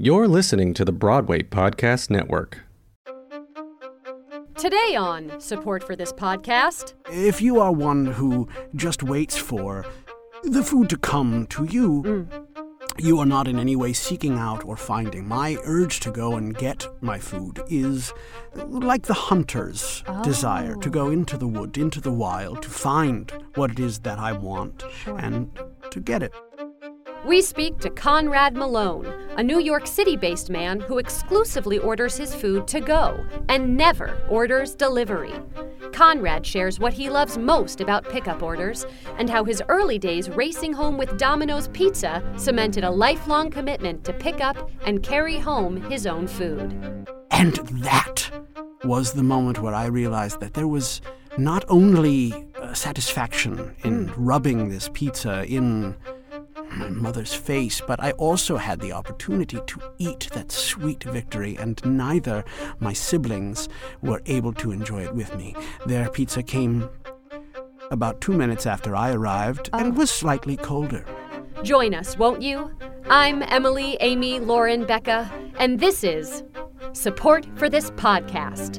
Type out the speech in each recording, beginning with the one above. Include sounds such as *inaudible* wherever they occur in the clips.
You're listening to the Broadway Podcast Network. Today on Support for this podcast, If you are one who just waits for the food to come to you, mm. you are not in any way seeking out or finding. My urge to go and get my food is like the hunter's oh. desire to go into the wood, into the wild, to find what it is that I want and to get it. We speak to Conrad Malone, a New York City based man who exclusively orders his food to go and never orders delivery. Conrad shares what he loves most about pickup orders and how his early days racing home with Domino's Pizza cemented a lifelong commitment to pick up and carry home his own food. And that was the moment where I realized that there was not only uh, satisfaction in rubbing this pizza in mother's face, but I also had the opportunity to eat that sweet victory, and neither my siblings were able to enjoy it with me. Their pizza came about two minutes after I arrived ah. and was slightly colder. Join us, won't you? I'm Emily, Amy, Lauren, Becca, and this is Support for this podcast.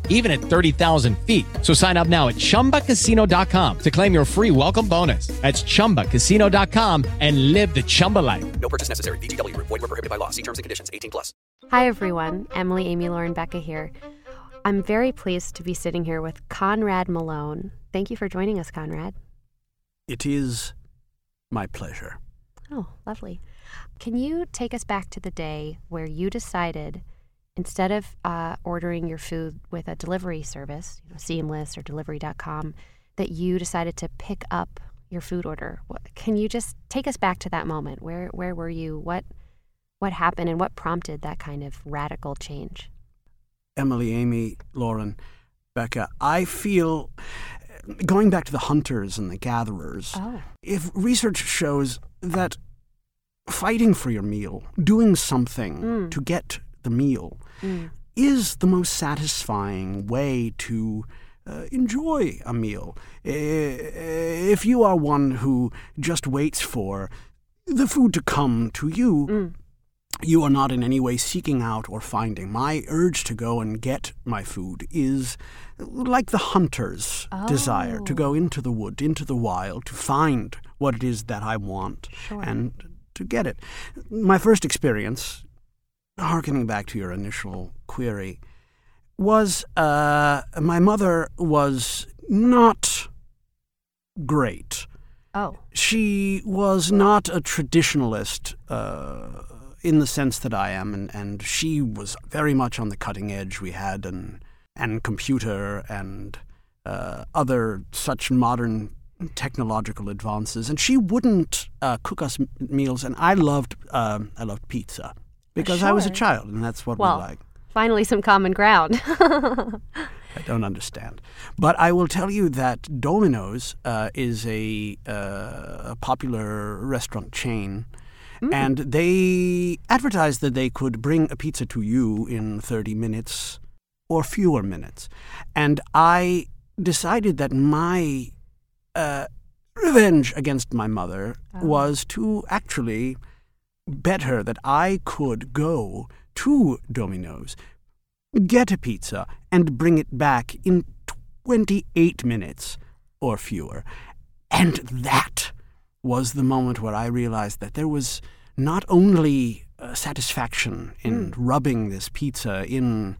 even at 30,000 feet. So sign up now at chumbacasino.com to claim your free welcome bonus. That's chumbacasino.com and live the Chumba life. No purchase necessary. VGW Group. Void where prohibited by law. See terms and conditions. 18 plus. Hi, everyone. Emily, Amy, Lauren, Becca here. I'm very pleased to be sitting here with Conrad Malone. Thank you for joining us, Conrad. It is my pleasure. Oh, lovely. Can you take us back to the day where you decided, instead of uh, ordering your food with a delivery service, you know, Seamless or Delivery.com, that you decided to pick up your food order? Can you just take us back to that moment? Where where were you? What what happened, and what prompted that kind of radical change? Emily, Amy, Lauren, Becca, I feel going back to the hunters and the gatherers. Oh. If research shows that fighting for your meal, doing something Mm. to get the meal, Mm. is the most satisfying way to uh, enjoy a meal. If you are one who just waits for the food to come to you, Mm. you are not in any way seeking out or finding. My urge to go and get my food is like the hunter's desire to Oh. go into the wood, into the wild, to find what it is that I want Sure. and to get it. My first experience, harkening back to your initial query, was uh, my mother was not great Oh. she was not a traditionalist uh, in the sense that I am, and, and she was very much on the cutting edge. We had an and computer and uh, other such modern technological advances, and she wouldn't uh, cook us m- meals. And I loved um I loved pizza because I was a child, and that's what Well, we like. finally some common ground. *laughs* I don't understand. But I will tell you that Domino's uh, is a, uh, a popular restaurant chain. And they advertised that they could bring a pizza to you in 30 minutes or fewer minutes. And I decided that my uh, revenge against my mother was to actually bet her that I could go to Domino's, get a pizza, and bring it back in 28 minutes or fewer. And that was the moment where I realized that there was not only uh, satisfaction in rubbing this pizza in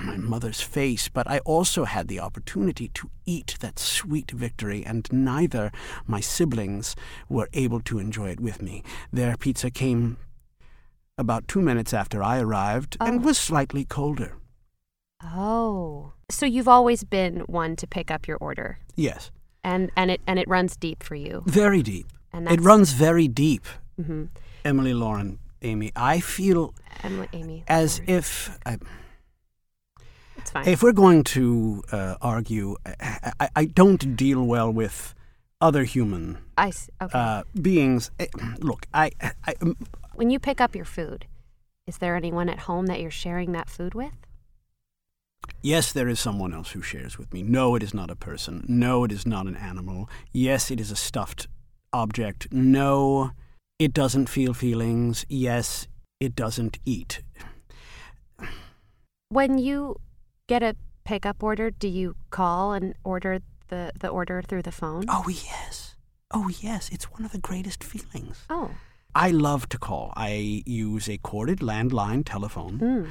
my mother's face, but I also had the opportunity to eat that sweet victory, and neither my siblings were able to enjoy it with me. Their pizza came about two minutes after I arrived and Oh. was slightly colder. Oh. So you've always been one to pick up your order. Yes, And and it and it runs deep for you. very deep. And It runs very deep. hmm Emily Lauren, Amy, I feel Emily Amy. as Lauren. if I, it's fine. if we're going to uh, argue, I, I, I don't deal well with other human I okay. uh, beings. Eh, Look, I, I, um, when you pick up your food, is there anyone at home that you're sharing that food with? yes, there is someone else who shares with me. No, it is not a person. No, it is not an animal. Yes, it is a stuffed object. No, it doesn't feel feelings. Yes, it doesn't eat. When you get a pickup order, do you call and order the, the order through the phone? Oh, yes. Oh, yes. It's one of the greatest feelings. Oh. I love to call. I use a corded landline telephone. Mm.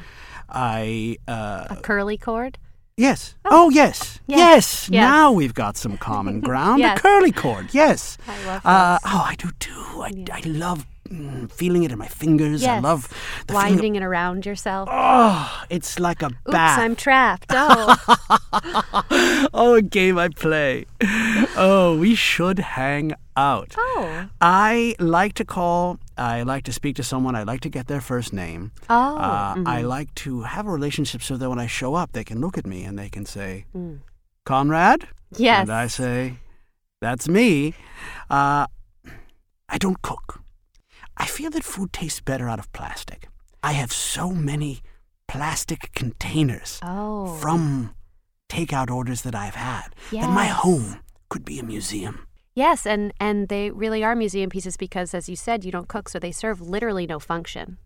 I, uh, A curly cord? yes. Oh, yes. Yes. Yes. Yes. Now we've got some common *laughs* ground. Yes. A curly cord. Yes. I love Uh, oh, I do too. I, Yeah. I love feeling it in my fingers. I love the. Winding it around yourself. Oh, it's like a Oops, bath. I'm trapped. Oh. *laughs* oh, a game I play. Oh, we should hang out. oh. I like to call. I like to speak to someone. I like to get their first name. Oh. Uh, I mhm. like to have a relationship so that when I show up, they can look at me and they can say, Mm. Conrad? Yes. And I say, That's me. Uh, I don't cook. I feel that food tastes better out of plastic. I have so many plastic containers Oh. from takeout orders that I've had that my home could be a museum. Yes, and and they really are museum pieces because, as you said, you don't cook, so they serve literally no function.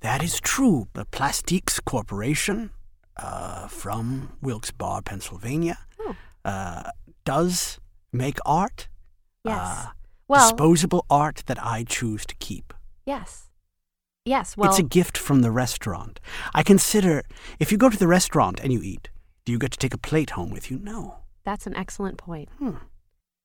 That is true. The Plastiques Corporation uh, from Wilkes-Barre, Pennsylvania, Oh. uh, does make art. Yes. Uh, well, disposable art that I choose to keep. yes, yes. Well, it's a gift from the restaurant. I consider if you go to the restaurant and you eat, do you get to take a plate home with you? No. that's an excellent point. Hmm.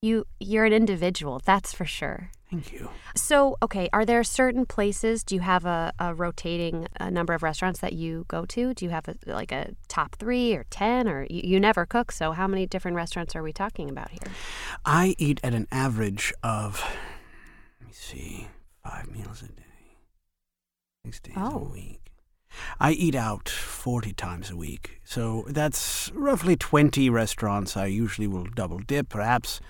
You you're an individual, that's for sure. Thank you. So, okay, are there certain places? Do you have a, a rotating uh number of restaurants that you go to? Do you have a, like a top three or ten, or you, you never cook? So, how many different restaurants are we talking about here? I eat at an average of, let me see, five meals a day, six days Oh. a week. I eat out 40 times a week. So that's roughly 20 restaurants. I usually will double dip. Perhaps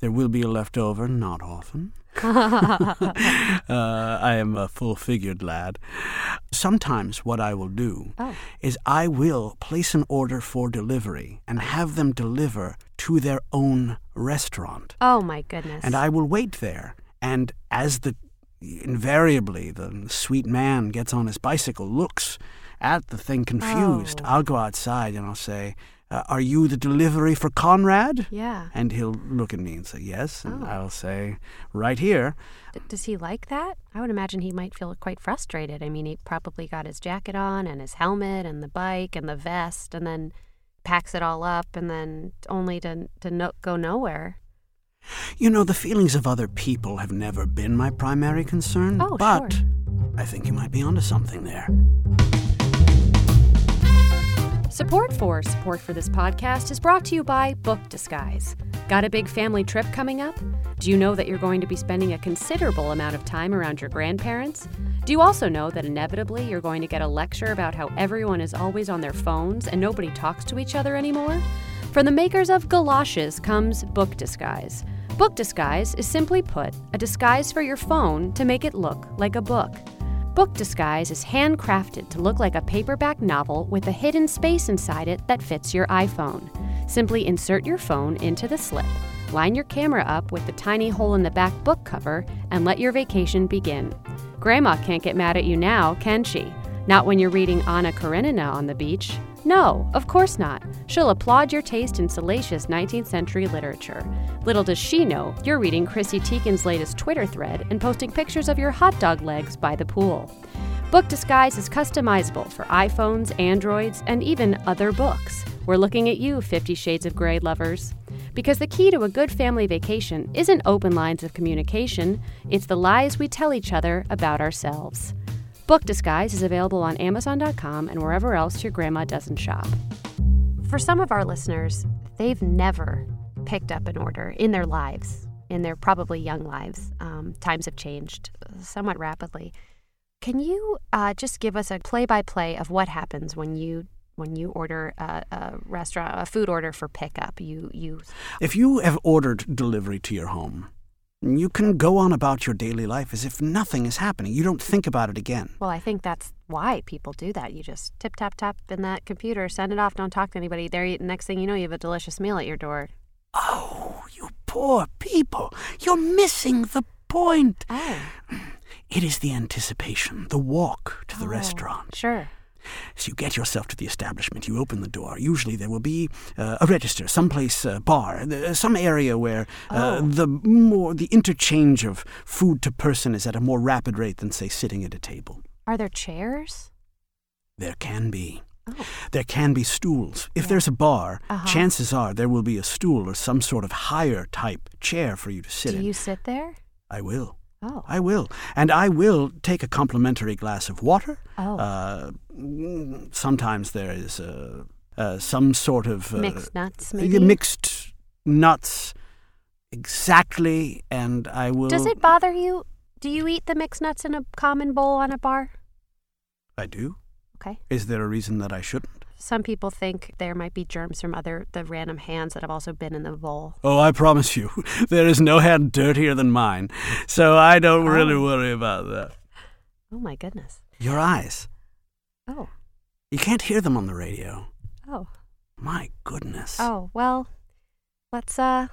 there will be a leftover, not often. *laughs* uh, I am a full figured lad. Sometimes what I will do Oh. is I will place an order for delivery and have them deliver to their own restaurant. Oh my goodness! And I will wait there. And as the invariably the sweet man gets on his bicycle, looks at the thing confused, Oh. I'll go outside and I'll say, uh, "Are you the delivery for Conrad?" yeah. And he'll look at me and say, "Yes." And Oh. I'll say, "Right here." D- does he like that? I would imagine he might feel quite frustrated. I mean, he probably got his jacket on and his helmet and the bike and the vest, and then packs it all up, and then only to to no- go nowhere. You know, the feelings of other people have never been my primary concern, Oh, but sure. I think you might be onto something there. Support for Support for this podcast is brought to you by Book Disguise. Got a big family trip coming up? Do you know that you're going to be spending a considerable amount of time around your grandparents? Do you also know that inevitably you're going to get a lecture about how everyone is always on their phones and nobody talks to each other anymore? From the makers of Galoshes comes Book Disguise. Book Disguise is simply put a disguise for your phone to make it look like a book. Book Disguise is handcrafted to look like a paperback novel with a hidden space inside it that fits your iPhone. Simply insert your phone into the slip, line your camera up with the tiny hole in the back book cover, and let your vacation begin. Grandma can't get mad at you now, can she? Not when you're reading Anna Karenina on the beach. No, of course not. She'll applaud your taste in salacious 19th century literature. Little does she know you're reading Chrissy Teigen's latest Twitter thread and posting pictures of your hot dog legs by the pool. Book Disguise is customizable for iPhones, Androids, and even other books. We're looking at you, Fifty Shades of Grey lovers. Because the key to a good family vacation isn't open lines of communication, it's the lies we tell each other about ourselves. Book Disguise is available on Amazon.com and wherever else your grandma doesn't shop. For some of our listeners, they've never picked up an order in their lives, in their probably young lives. Um, times have changed somewhat rapidly. Can you uh, just give us a play-by-play of what happens when you when you order a, a restaurant a food order for pickup? You you If you have ordered delivery to your home, you can go on about your daily life as if nothing is happening. You don't think about it again. well, I think that's why people do that. You just tip tap tap in that computer, send it off, don't talk to anybody. There, you, next thing you know, you have a delicious meal at your door. Oh, you poor people. You're missing the point. Oh, It is the anticipation, the walk to the Oh, restaurant. Sure. So you get yourself to the establishment, you open the door. Usually there will be uh, a register, someplace, uh, bar, th- some area where uh, Oh. the more the interchange of food to person is at a more rapid rate than, say, sitting at a table. Are there chairs? There can be. Oh. There can be stools. If there's a bar, Uh-huh. chances are there will be a stool or some sort of higher type chair for you to sit Do in. Do you sit there? I will. Oh. I will. And I will take a complimentary glass of water. Oh. Uh, sometimes there is uh, uh, some sort of. Uh, Mixed nuts, maybe? Mixed nuts. Exactly. And I will. Does it bother you? Do you eat the mixed nuts in a common bowl on a bar? I do. Okay. Is there a reason that I shouldn't? Some people think there might be germs from other the random hands that have also been in the bowl. Oh, I promise you, *laughs* there is no hand dirtier than mine. So I don't really Oh. worry about that. Oh my goodness. Your eyes. Oh. You can't hear them on the radio. Oh. My goodness. Oh, well, let's uh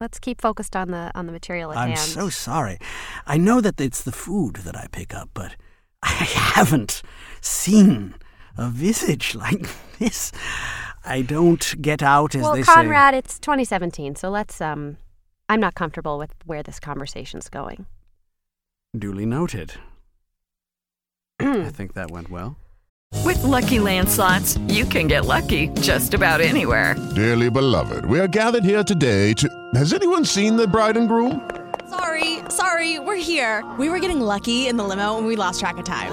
let's keep focused on the on the material at hand. I'm so sorry. I know that it's the food that I pick up, but *laughs* I haven't seen a visage *laughs* like this. I don't get out, as well, they Conrad, it's 2017, so let's um I'm not comfortable with where this conversation's going. Duly noted. *clears throat* I think that went well. With Lucky Land slots, you can get lucky just about anywhere. Dearly beloved, we are gathered here today to. Has anyone seen the bride and groom? Sorry, sorry, we're here. We were getting lucky in the limo and we lost track of time.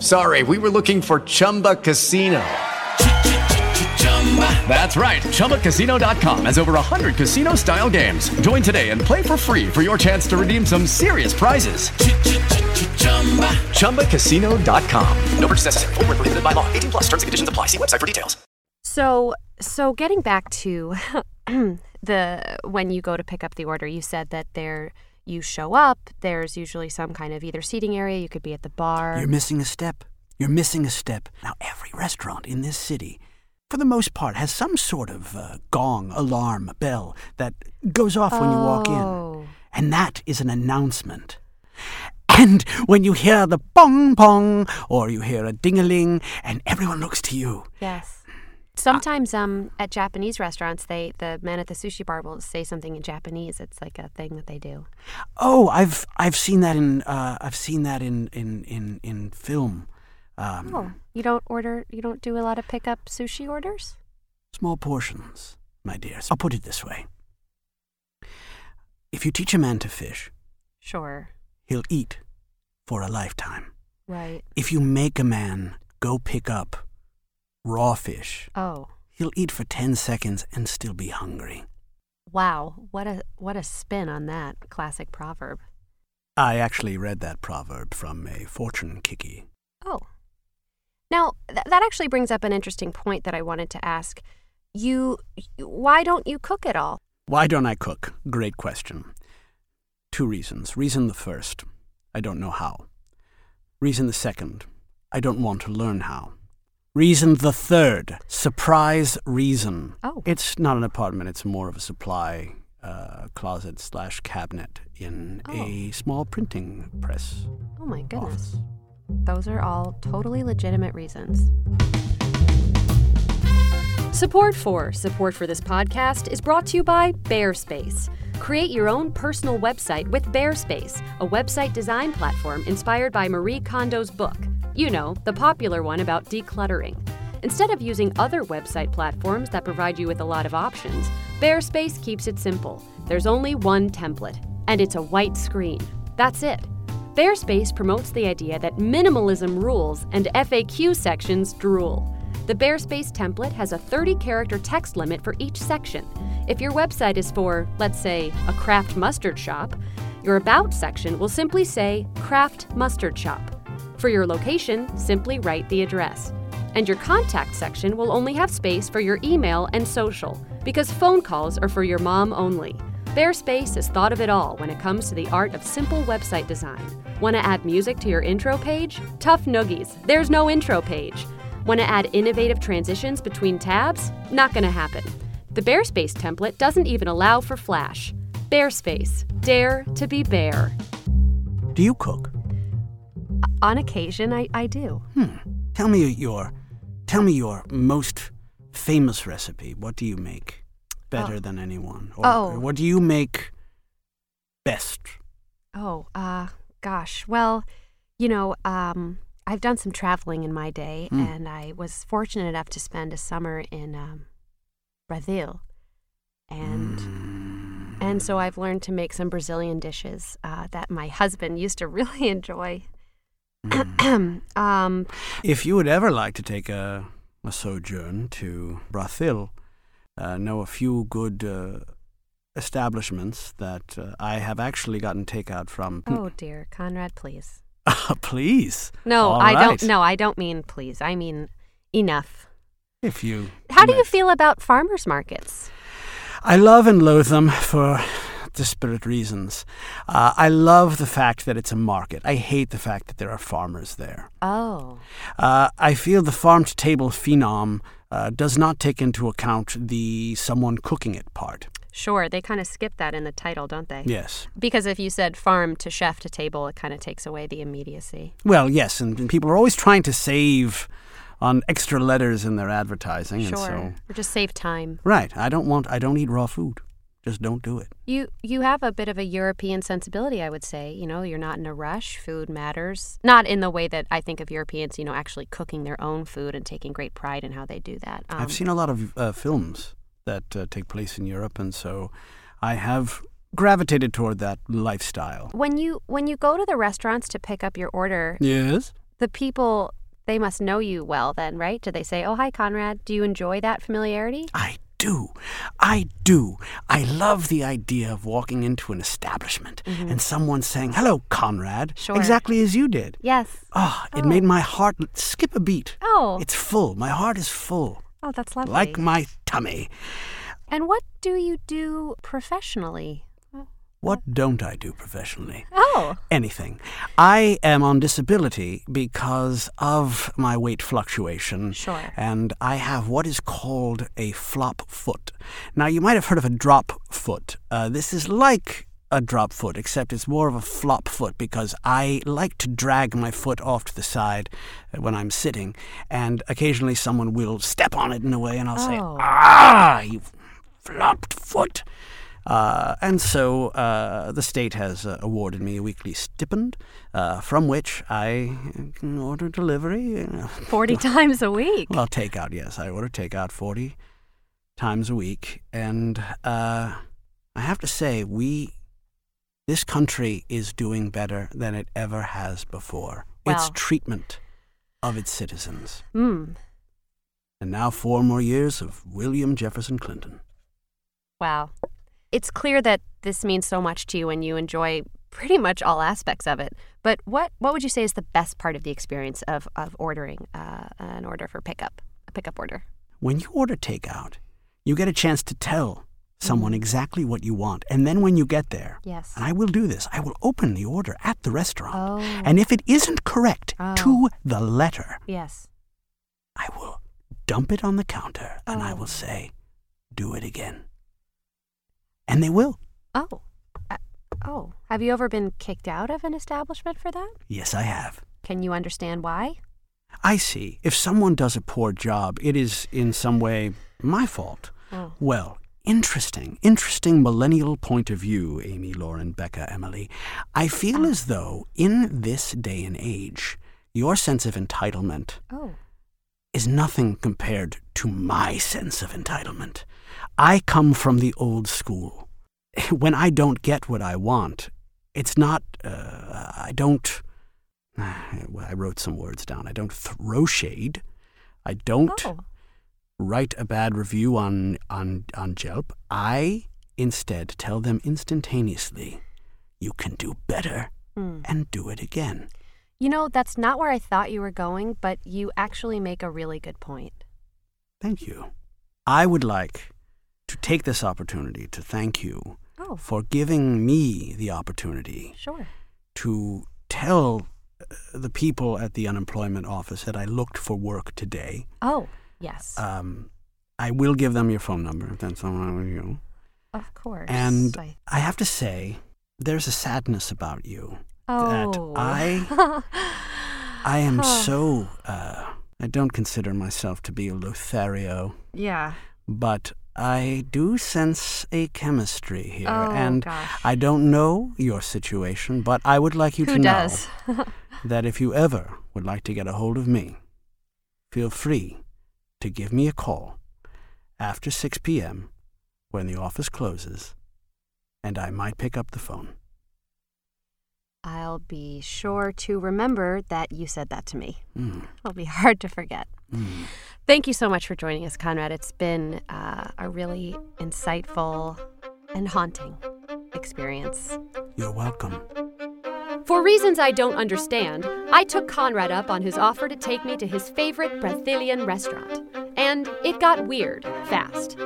sorry, we were looking for Chumba Casino. That's right. ChumbaCasino.com has over 100 casino style games. Join today and play for free for your chance to redeem some serious prizes. ChumbaCasino.com. No purchase necessary. Where prohibited by law. 18 plus terms and conditions apply. See website for details. So, so getting back to *clears throat* the when you go to pick up the order, you said that there you show up, there's usually some kind of either seating area, you could be at the bar. You're missing a step. You're missing a step. Now, every restaurant in this city, for the most part, has some sort of uh, gong, alarm, bell that goes off when you walk Oh. in. And that is an announcement. And when you hear the pong pong or you hear a ding a ling, and everyone looks to you. Yes. Sometimes um at Japanese restaurants they the man at the sushi bar will say something in Japanese. It's like a thing that they do. Oh, I've I've seen that in uh, I've seen that in in in in film. Um, Oh, you don't order you don't do a lot of pickup sushi orders? Small portions, my dears. I'll put it this way: if you teach a man to fish, Sure. he'll eat for a lifetime. Right. If you make a man go pick up raw fish, Oh. he'll eat for 10 seconds and still be hungry. Wow. What a what a spin on that classic proverb. I actually read that proverb from a fortune kiki. Oh. Now, th- that actually brings up an interesting point that I wanted to ask. You, why don't you cook at all? Why don't I cook? Great question. Two reasons. Reason the first, I don't know how. Reason the second, I don't want to learn how. Reason the third, surprise reason. Oh. It's not an apartment, it's more of a supply uh, closet slash cabinet in a small printing press. Oh my goodness. Those are all totally legitimate reasons. Support for Support for this podcast is brought to you by Bearspace. Create your own personal website with Bearspace, a website design platform inspired by Marie Kondo's book. You know, the popular one about decluttering. Instead of using other website platforms that provide you with a lot of options, Bearspace keeps it simple. There's only one template, and it's a white screen. That's it. Bearspace promotes the idea that minimalism rules and FAQ sections drool. The Bearspace template has a 30 character text limit for each section. If your website is for, let's say, a craft mustard shop, your About section will simply say Craft Mustard Shop. For your location, simply write the address. And your contact section will only have space for your email and social, because phone calls are for your mom only. Bearspace has thought of it all when it comes to the art of simple website design. Want to add music to your intro page? Tough noogies, there's no intro page. Want to add innovative transitions between tabs? Not going to happen. The Bearspace template doesn't even allow for Flash. Bearspace, dare to be bare. Do you cook? On occasion, I, I do. Hmm. Tell me your tell me your most famous recipe. What do you make better Oh. than anyone? Or, Oh. or what do you make best? Oh, uh, gosh. Well, you know, um, I've done some traveling in my day, Hmm. and I was fortunate enough to spend a summer in um, Brazil, and and so I've learned to make some Brazilian dishes uh, that my husband used to *laughs* really enjoy. *clears throat* um, If you would ever like to take a, a sojourn to Brazil, uh, know a few good uh, establishments that uh, I have actually gotten takeout from. oh dear, Conrad, please. *laughs* Please. No, All I right. don't. No, I don't mean please. I mean enough. If you. How do you feel about farmers markets? I love and loathe them for disparate reasons. Uh, I love the fact that it's a market. I hate the fact that there are farmers there. Oh. Uh, I feel the farm to table phenom uh, does not take into account the someone cooking it part. Sure, they kind of skip that in the title, don't they? Yes. Because if you said farm to chef to table, it kind of takes away the immediacy. Well, yes, and, and people are always trying to save on extra letters in their advertising, and Sure. so Or just save time. right. I don't want. I don't eat raw food. Just don't do it. You you have a bit of a European sensibility, I would say. You know, you're not in a rush. Food matters. Not in the way that I think of Europeans, you know, actually cooking their own food and taking great pride in how they do that. Um, I've seen a lot of uh, films that uh, take place in Europe, and so I have gravitated toward that lifestyle. when you when you go to the restaurants to pick up your order, Yes. the people they must know you well then, right? Do they say, "Oh, hi Conrad, do you enjoy that familiarity?" I do. I do. I love the idea of walking into an establishment and someone saying, Hello, Conrad. Sure. Exactly as you did. Yes. Ah, it made my heart skip a beat. Oh. It's full. My heart is full. Oh, that's lovely. Like my tummy. And what do you do professionally? What don't I do professionally? Oh. Anything. I am on disability because of my weight fluctuation. Sure. And I have what is called a flop foot. Now, you might have heard of a drop foot. Uh, this is like a drop foot, except it's more of a flop foot because I like to drag my foot off to the side when I'm sitting, and occasionally someone will step on it in a way, and I'll say, Oh. Ah, you flopped foot. Uh, and so uh, the state has uh, awarded me a weekly stipend, uh, from which I can order delivery. uh, *laughs* 40 times a week. Well, takeout, yes. I order takeout 40 times a week. And uh, I have to say, we, this country is doing better than it ever has before. Its treatment of its citizens. Hmm. And now four more years of William Jefferson Clinton. Wow. It's clear that this means so much to you and you enjoy pretty much all aspects of it. But what what would you say is the best part of the experience of of ordering uh, an order for pickup, a pickup order? When you order takeout, you get a chance to tell someone exactly what you want. And then when you get there, Yes. and I will do this, I will open the order at the restaurant. Oh. And if it isn't correct Oh. to the letter, Yes. I will dump it on the counter and I Oh. will say, do it again. And they will. Oh. Uh, oh. Have you ever been kicked out of an establishment for that? Yes, I have. Can you understand why? I see. If someone does a poor job, it is in some way my fault. Oh. Well, interesting, interesting millennial point of view, Amy, Lauren, Becca, Emily. I feel as though in this day and age, your sense of entitlement Oh. Is nothing compared to my sense of entitlement. I come from the old school. *laughs* When I don't get what I want, it's not, uh, I don't, *sighs* I wrote some words down. I don't throw shade. I don't Oh. write a bad review on, on, on Yelp. I instead tell them instantaneously, you can do better Hmm. and do it again. You know, that's not where I thought you were going, but you actually make a really good point. Thank you. I would like to take this opportunity to thank you Oh. for giving me the opportunity Sure. to tell uh, the people at the unemployment office that I looked for work today. Oh, yes. Um, I will give them your phone number if that's all right with you. of course. And I- I have to say, there's a sadness about you oh. that I I am so uh, I don't consider myself to be a Lothario. yeah. but I do sense a chemistry here, Oh, and gosh. I don't know your situation, but I would like you Who to does? know *laughs* that if you ever would like to get a hold of me, feel free to give me a call after 6 p.m. when the office closes, and I might pick up the phone. I'll be sure to remember that you said that to me. Mm. It'll be hard to forget. Mm. Thank you so much for joining us, Conrad. It's been uh, a really insightful and haunting experience. You're welcome. For reasons I don't understand, I took Conrad up on his offer to take me to his favorite Brazilian restaurant. And it got weird fast.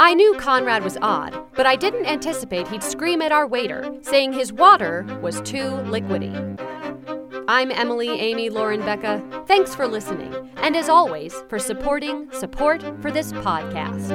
I knew Conrad was odd, but I didn't anticipate he'd scream at our waiter, saying his water was too liquidy. I'm Emily, Amy, Lauren, Becca. Thanks for listening, and as always, for supporting support for this podcast.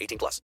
18 plus.